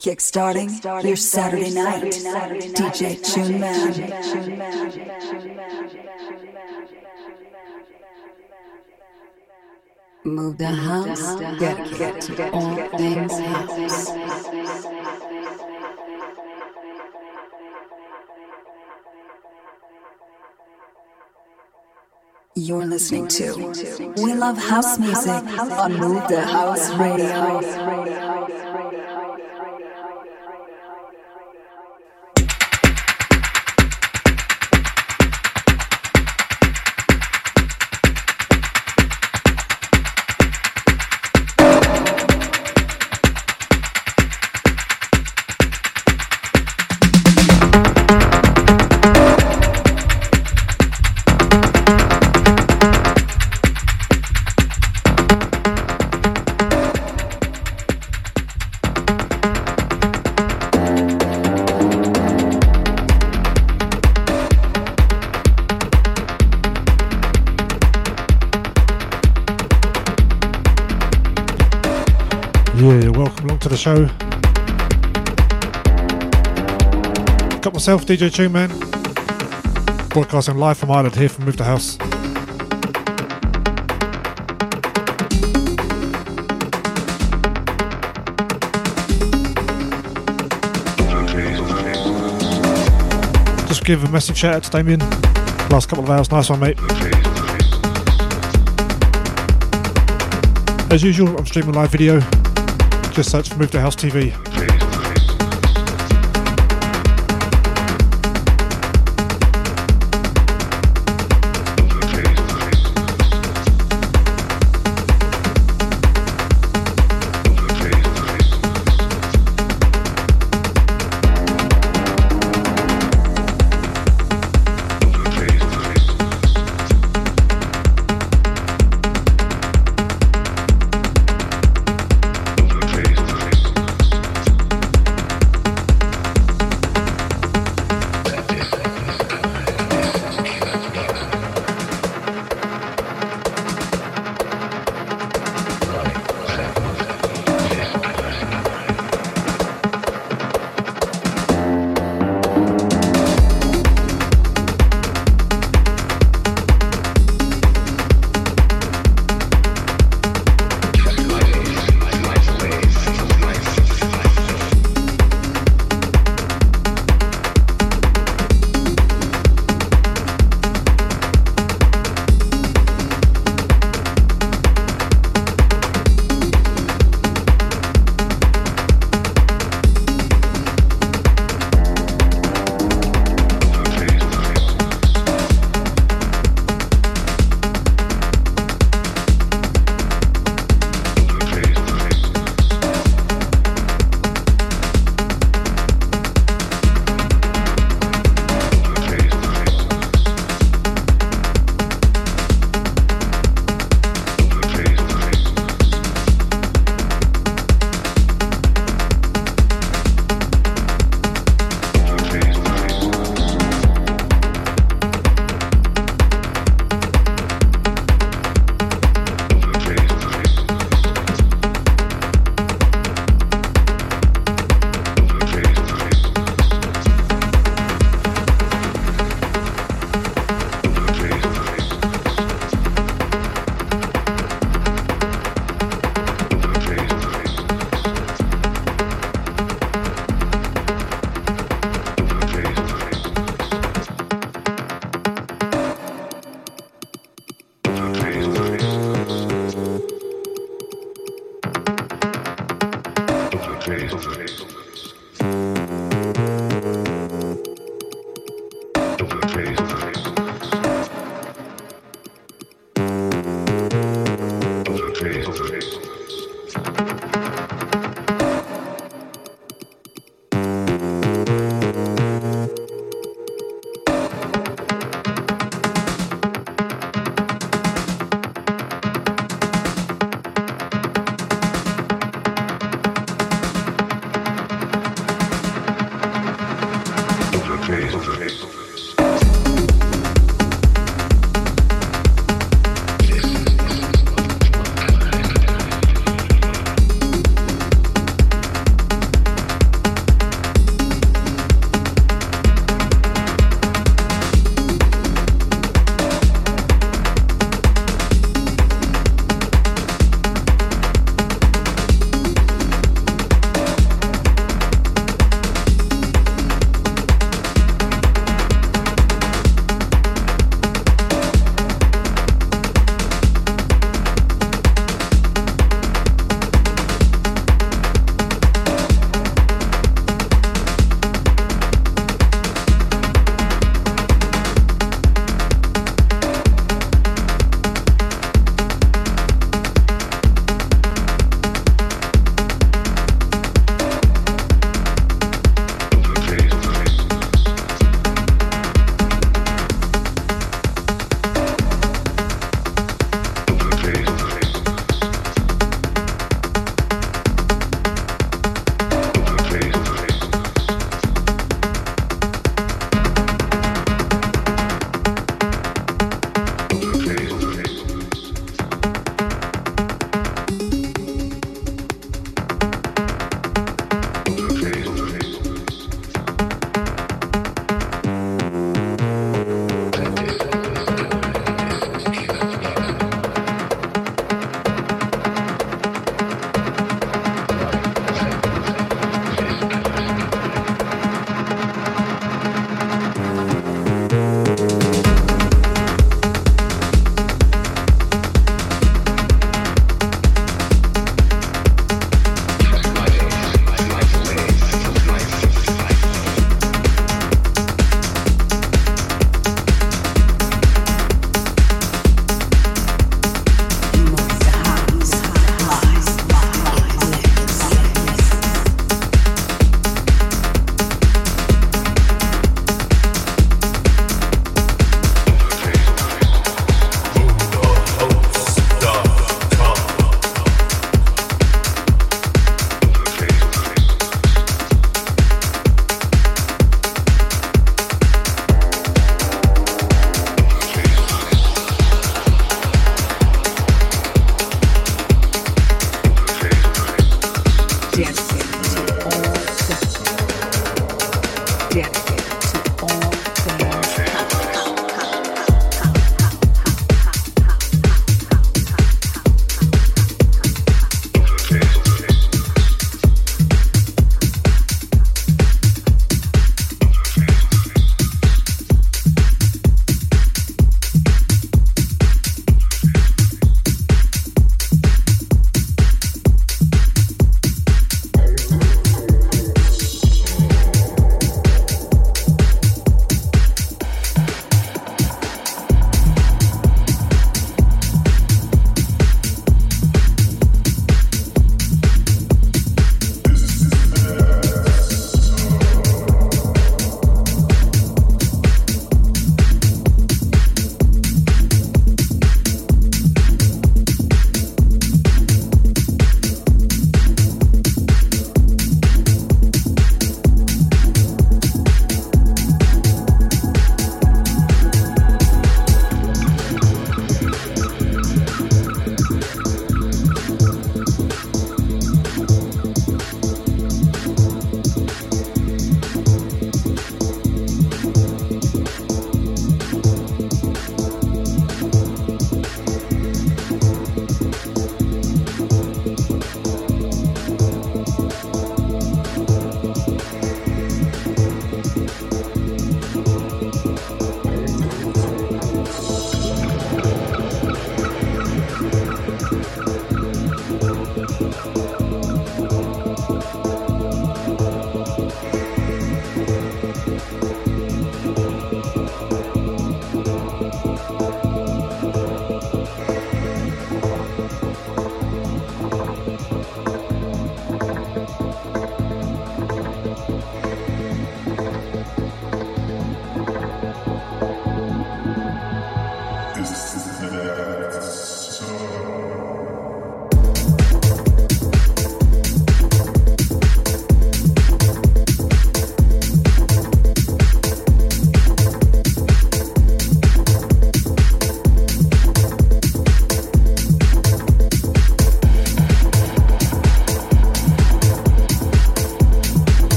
Kickstarting your Saturday night. DJ Tune Man. Move the house, dedicated to all things house. You're listening to We Love House Music on Move the House Radio. Show. Got myself, DJ Tune Man, broadcasting live from Ireland here from Move the House. Just give a massive shout out to Damien. Last couple of hours, nice one, mate. As usual, I'm streaming live video. Search for Move the House TV.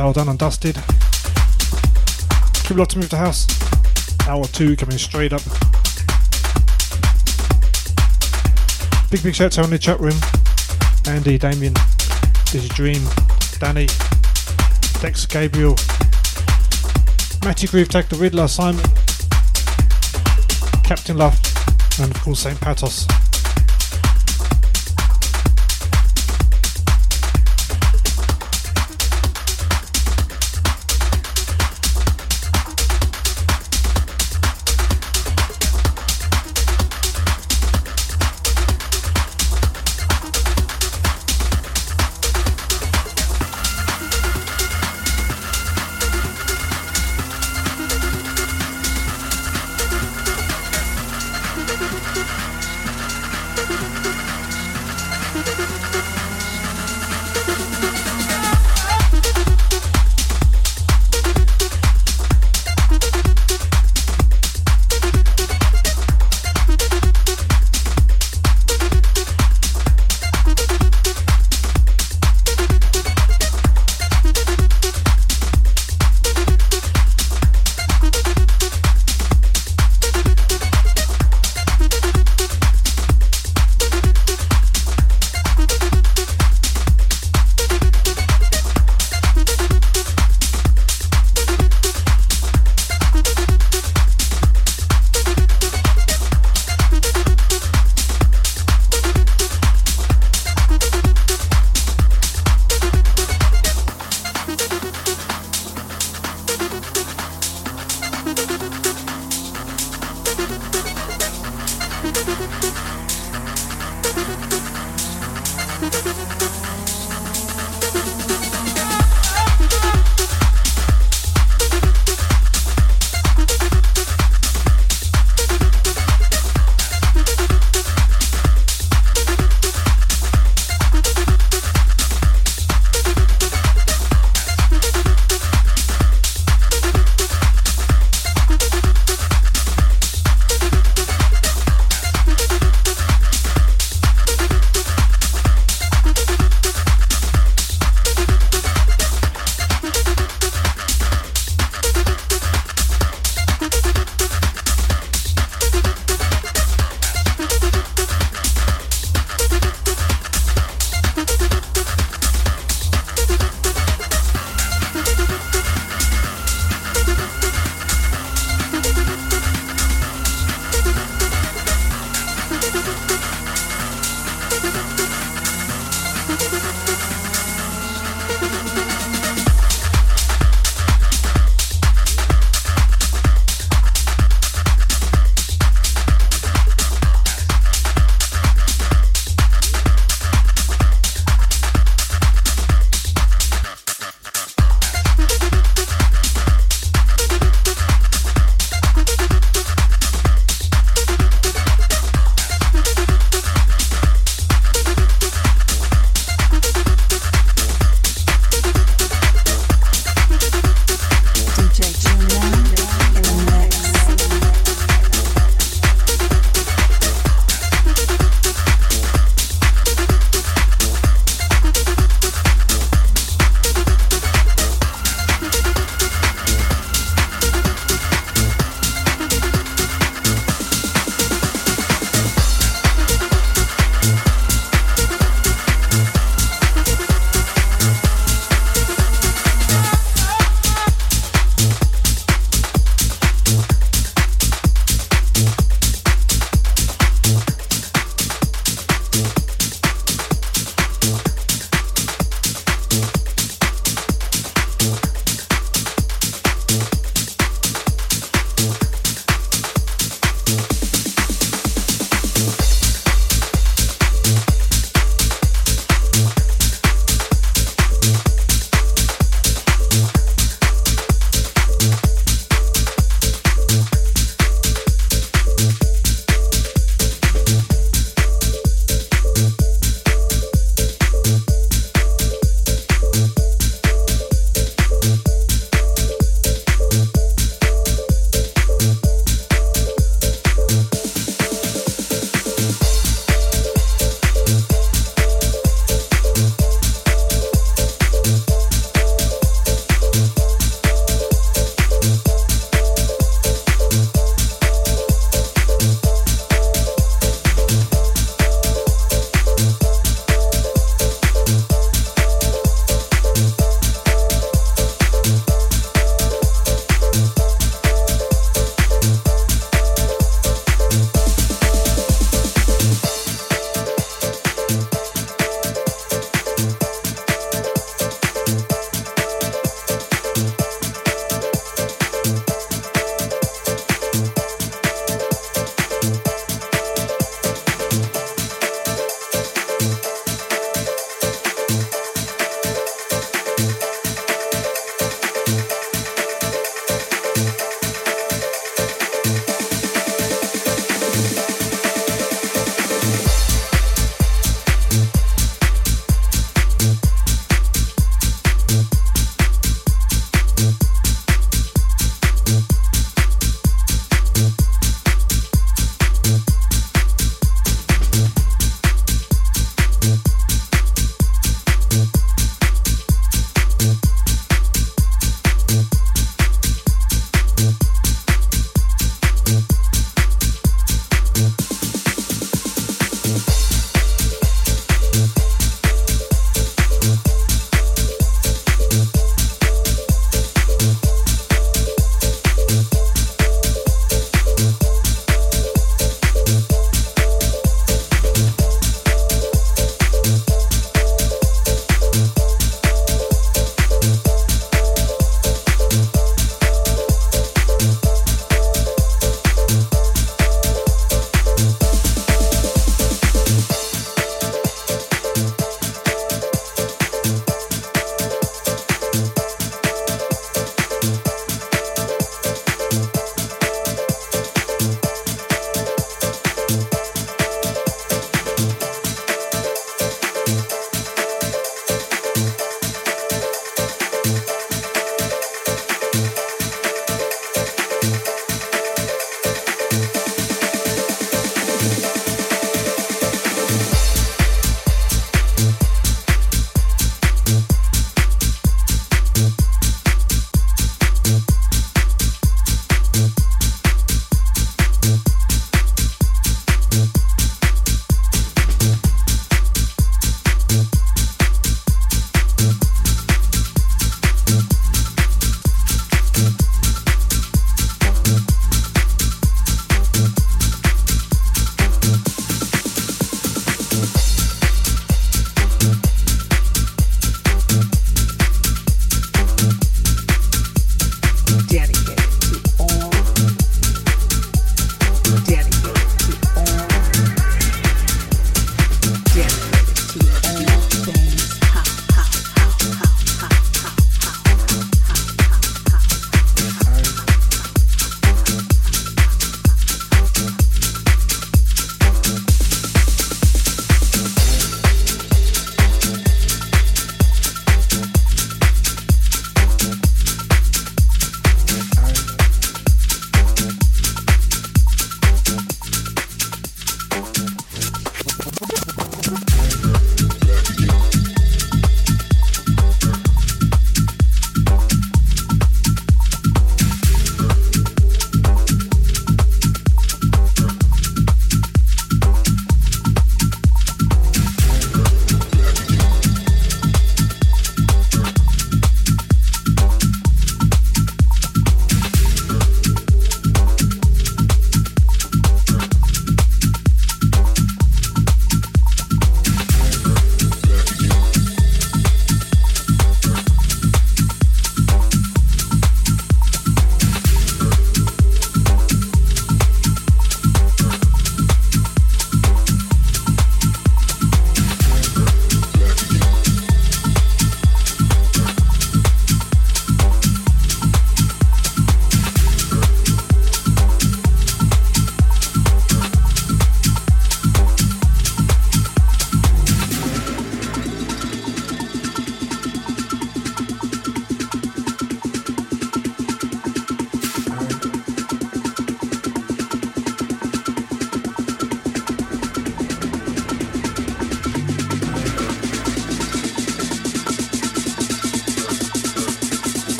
Hour done and dusted. Keep a lot to move the house. Hour two coming straight up. Big, big shout out to in the chat room. Andy, Damien, is Dream, Danny, Dex, Gabriel, Matty Groove Tech, The Riddler, Simon, Captain Love, and of course St. Patos.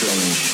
strange.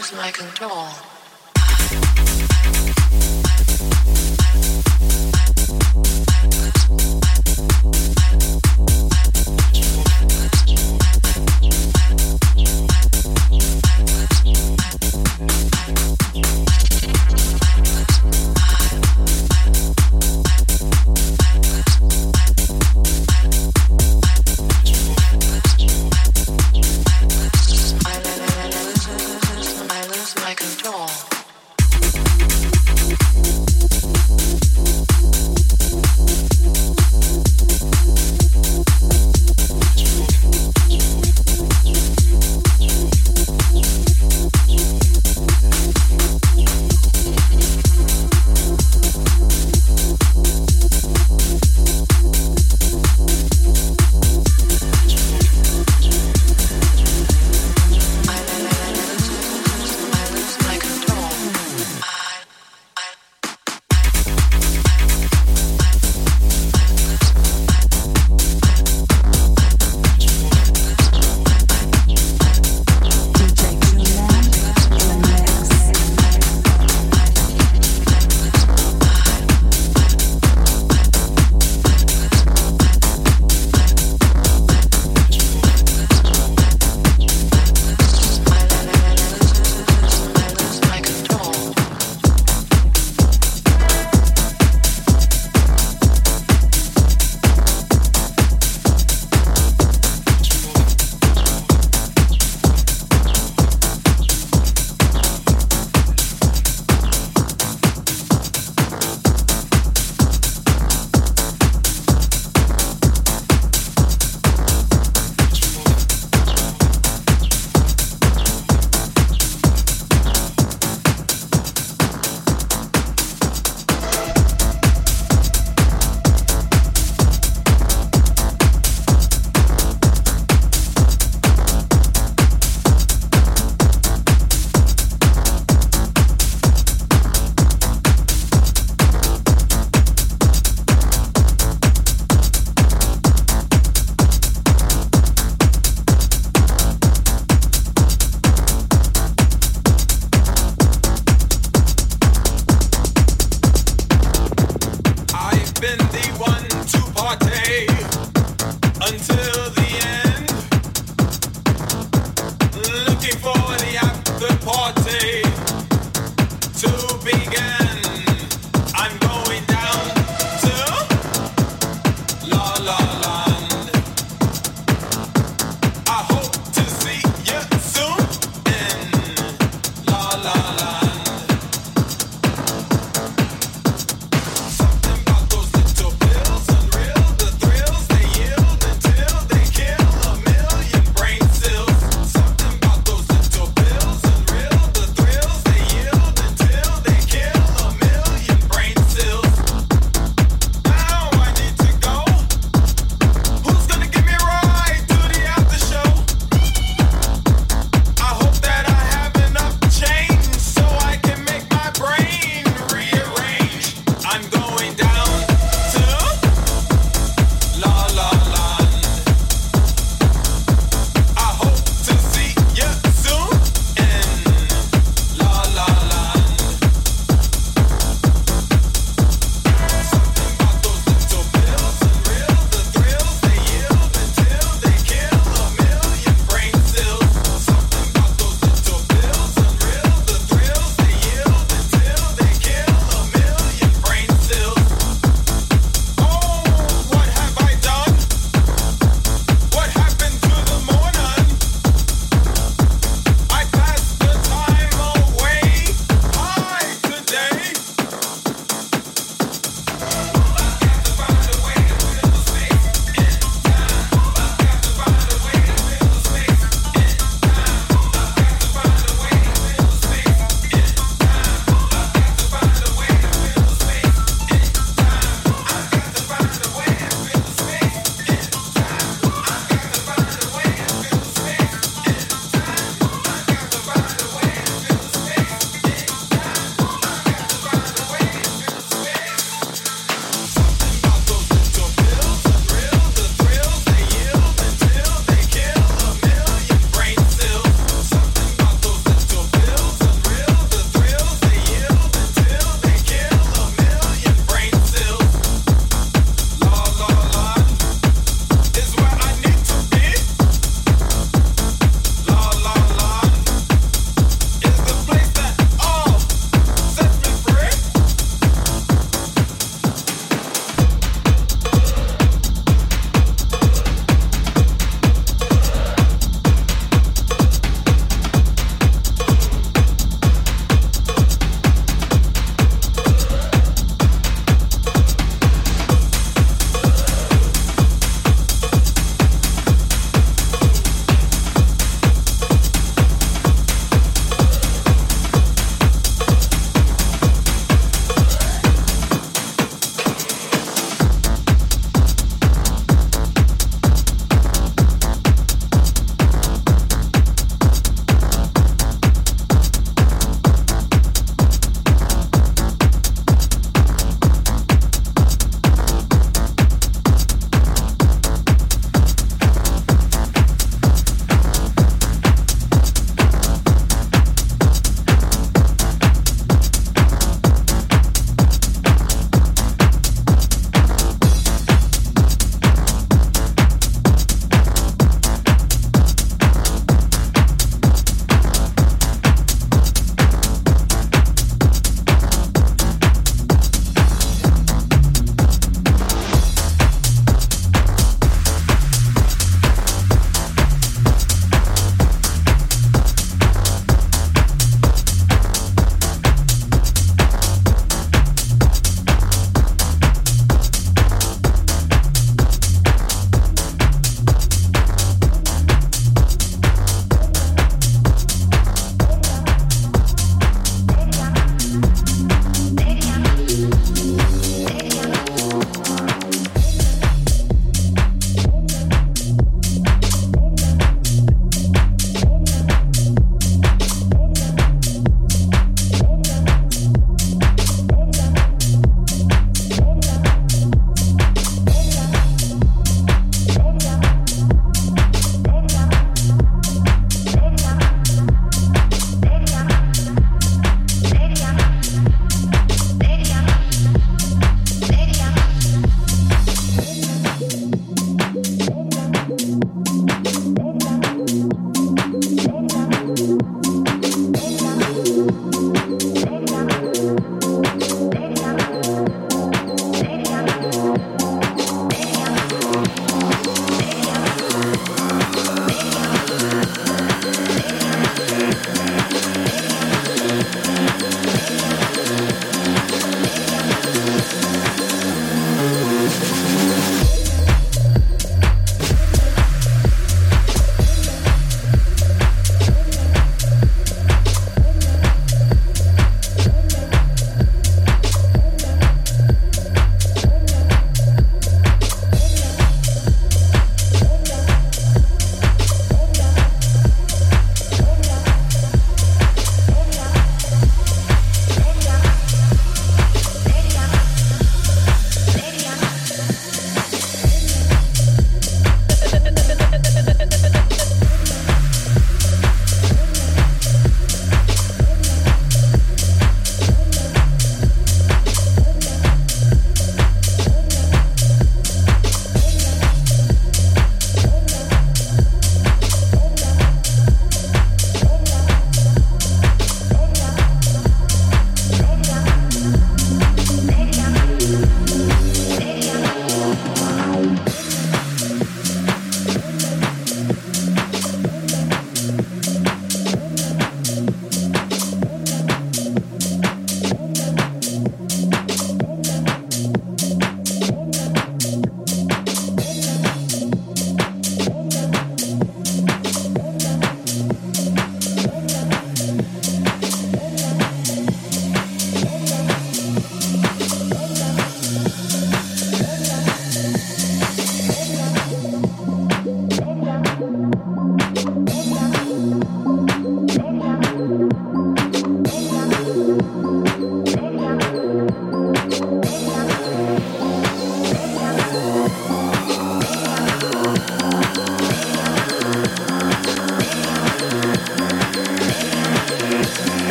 I lose my control.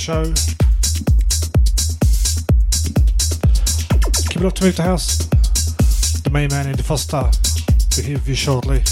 Show. Keep it up to move the house. The main man, Andy Foster, will with you shortly.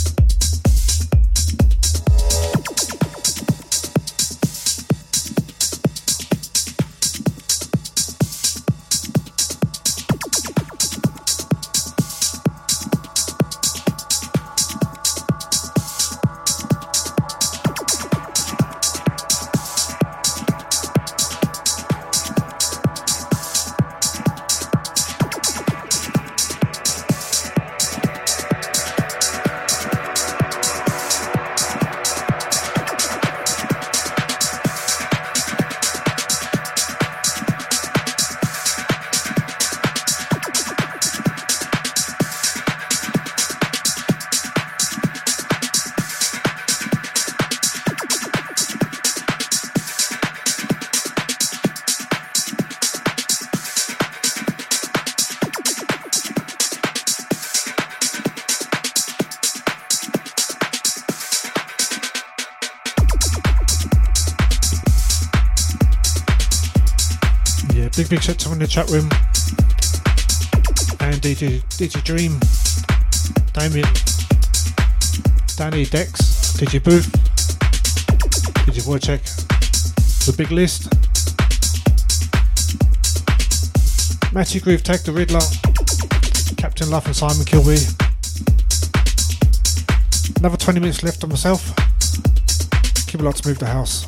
Big shout to in the chat room. And DJ, DJ Dream, Damien, Danny, Dex, DJ Booth, DJ Wojciech. The big list. Matty Groove Tag the Riddler, Captain Luff and Simon Kilby. Another 20 minutes left on myself. Keep a lot to move the house.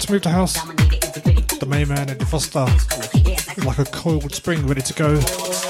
Lots to move the house. The main man, Eddie Foster, like a coiled spring ready to go.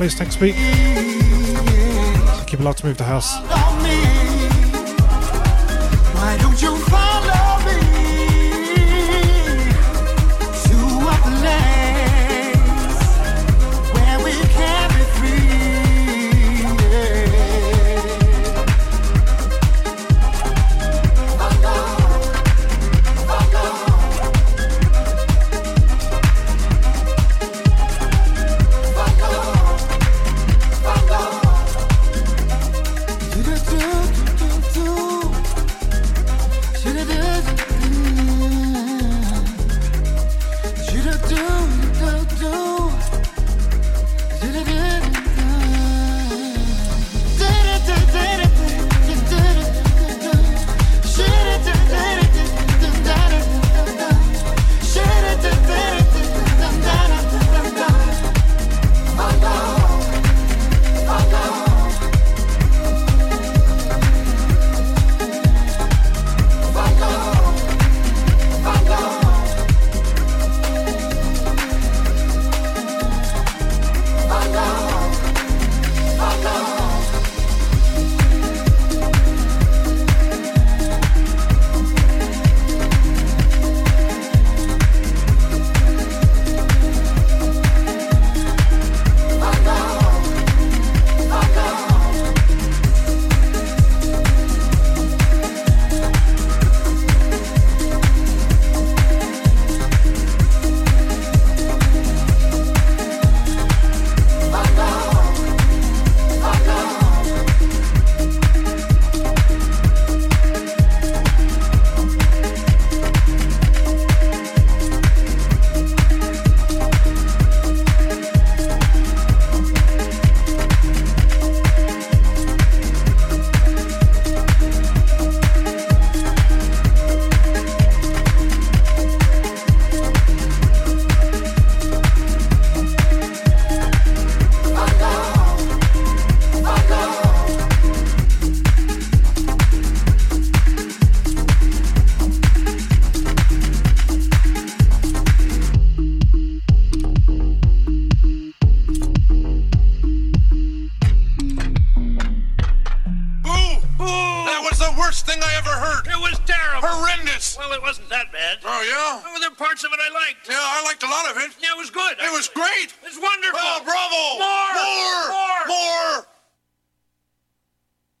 place next week. So keep a lot to move the house.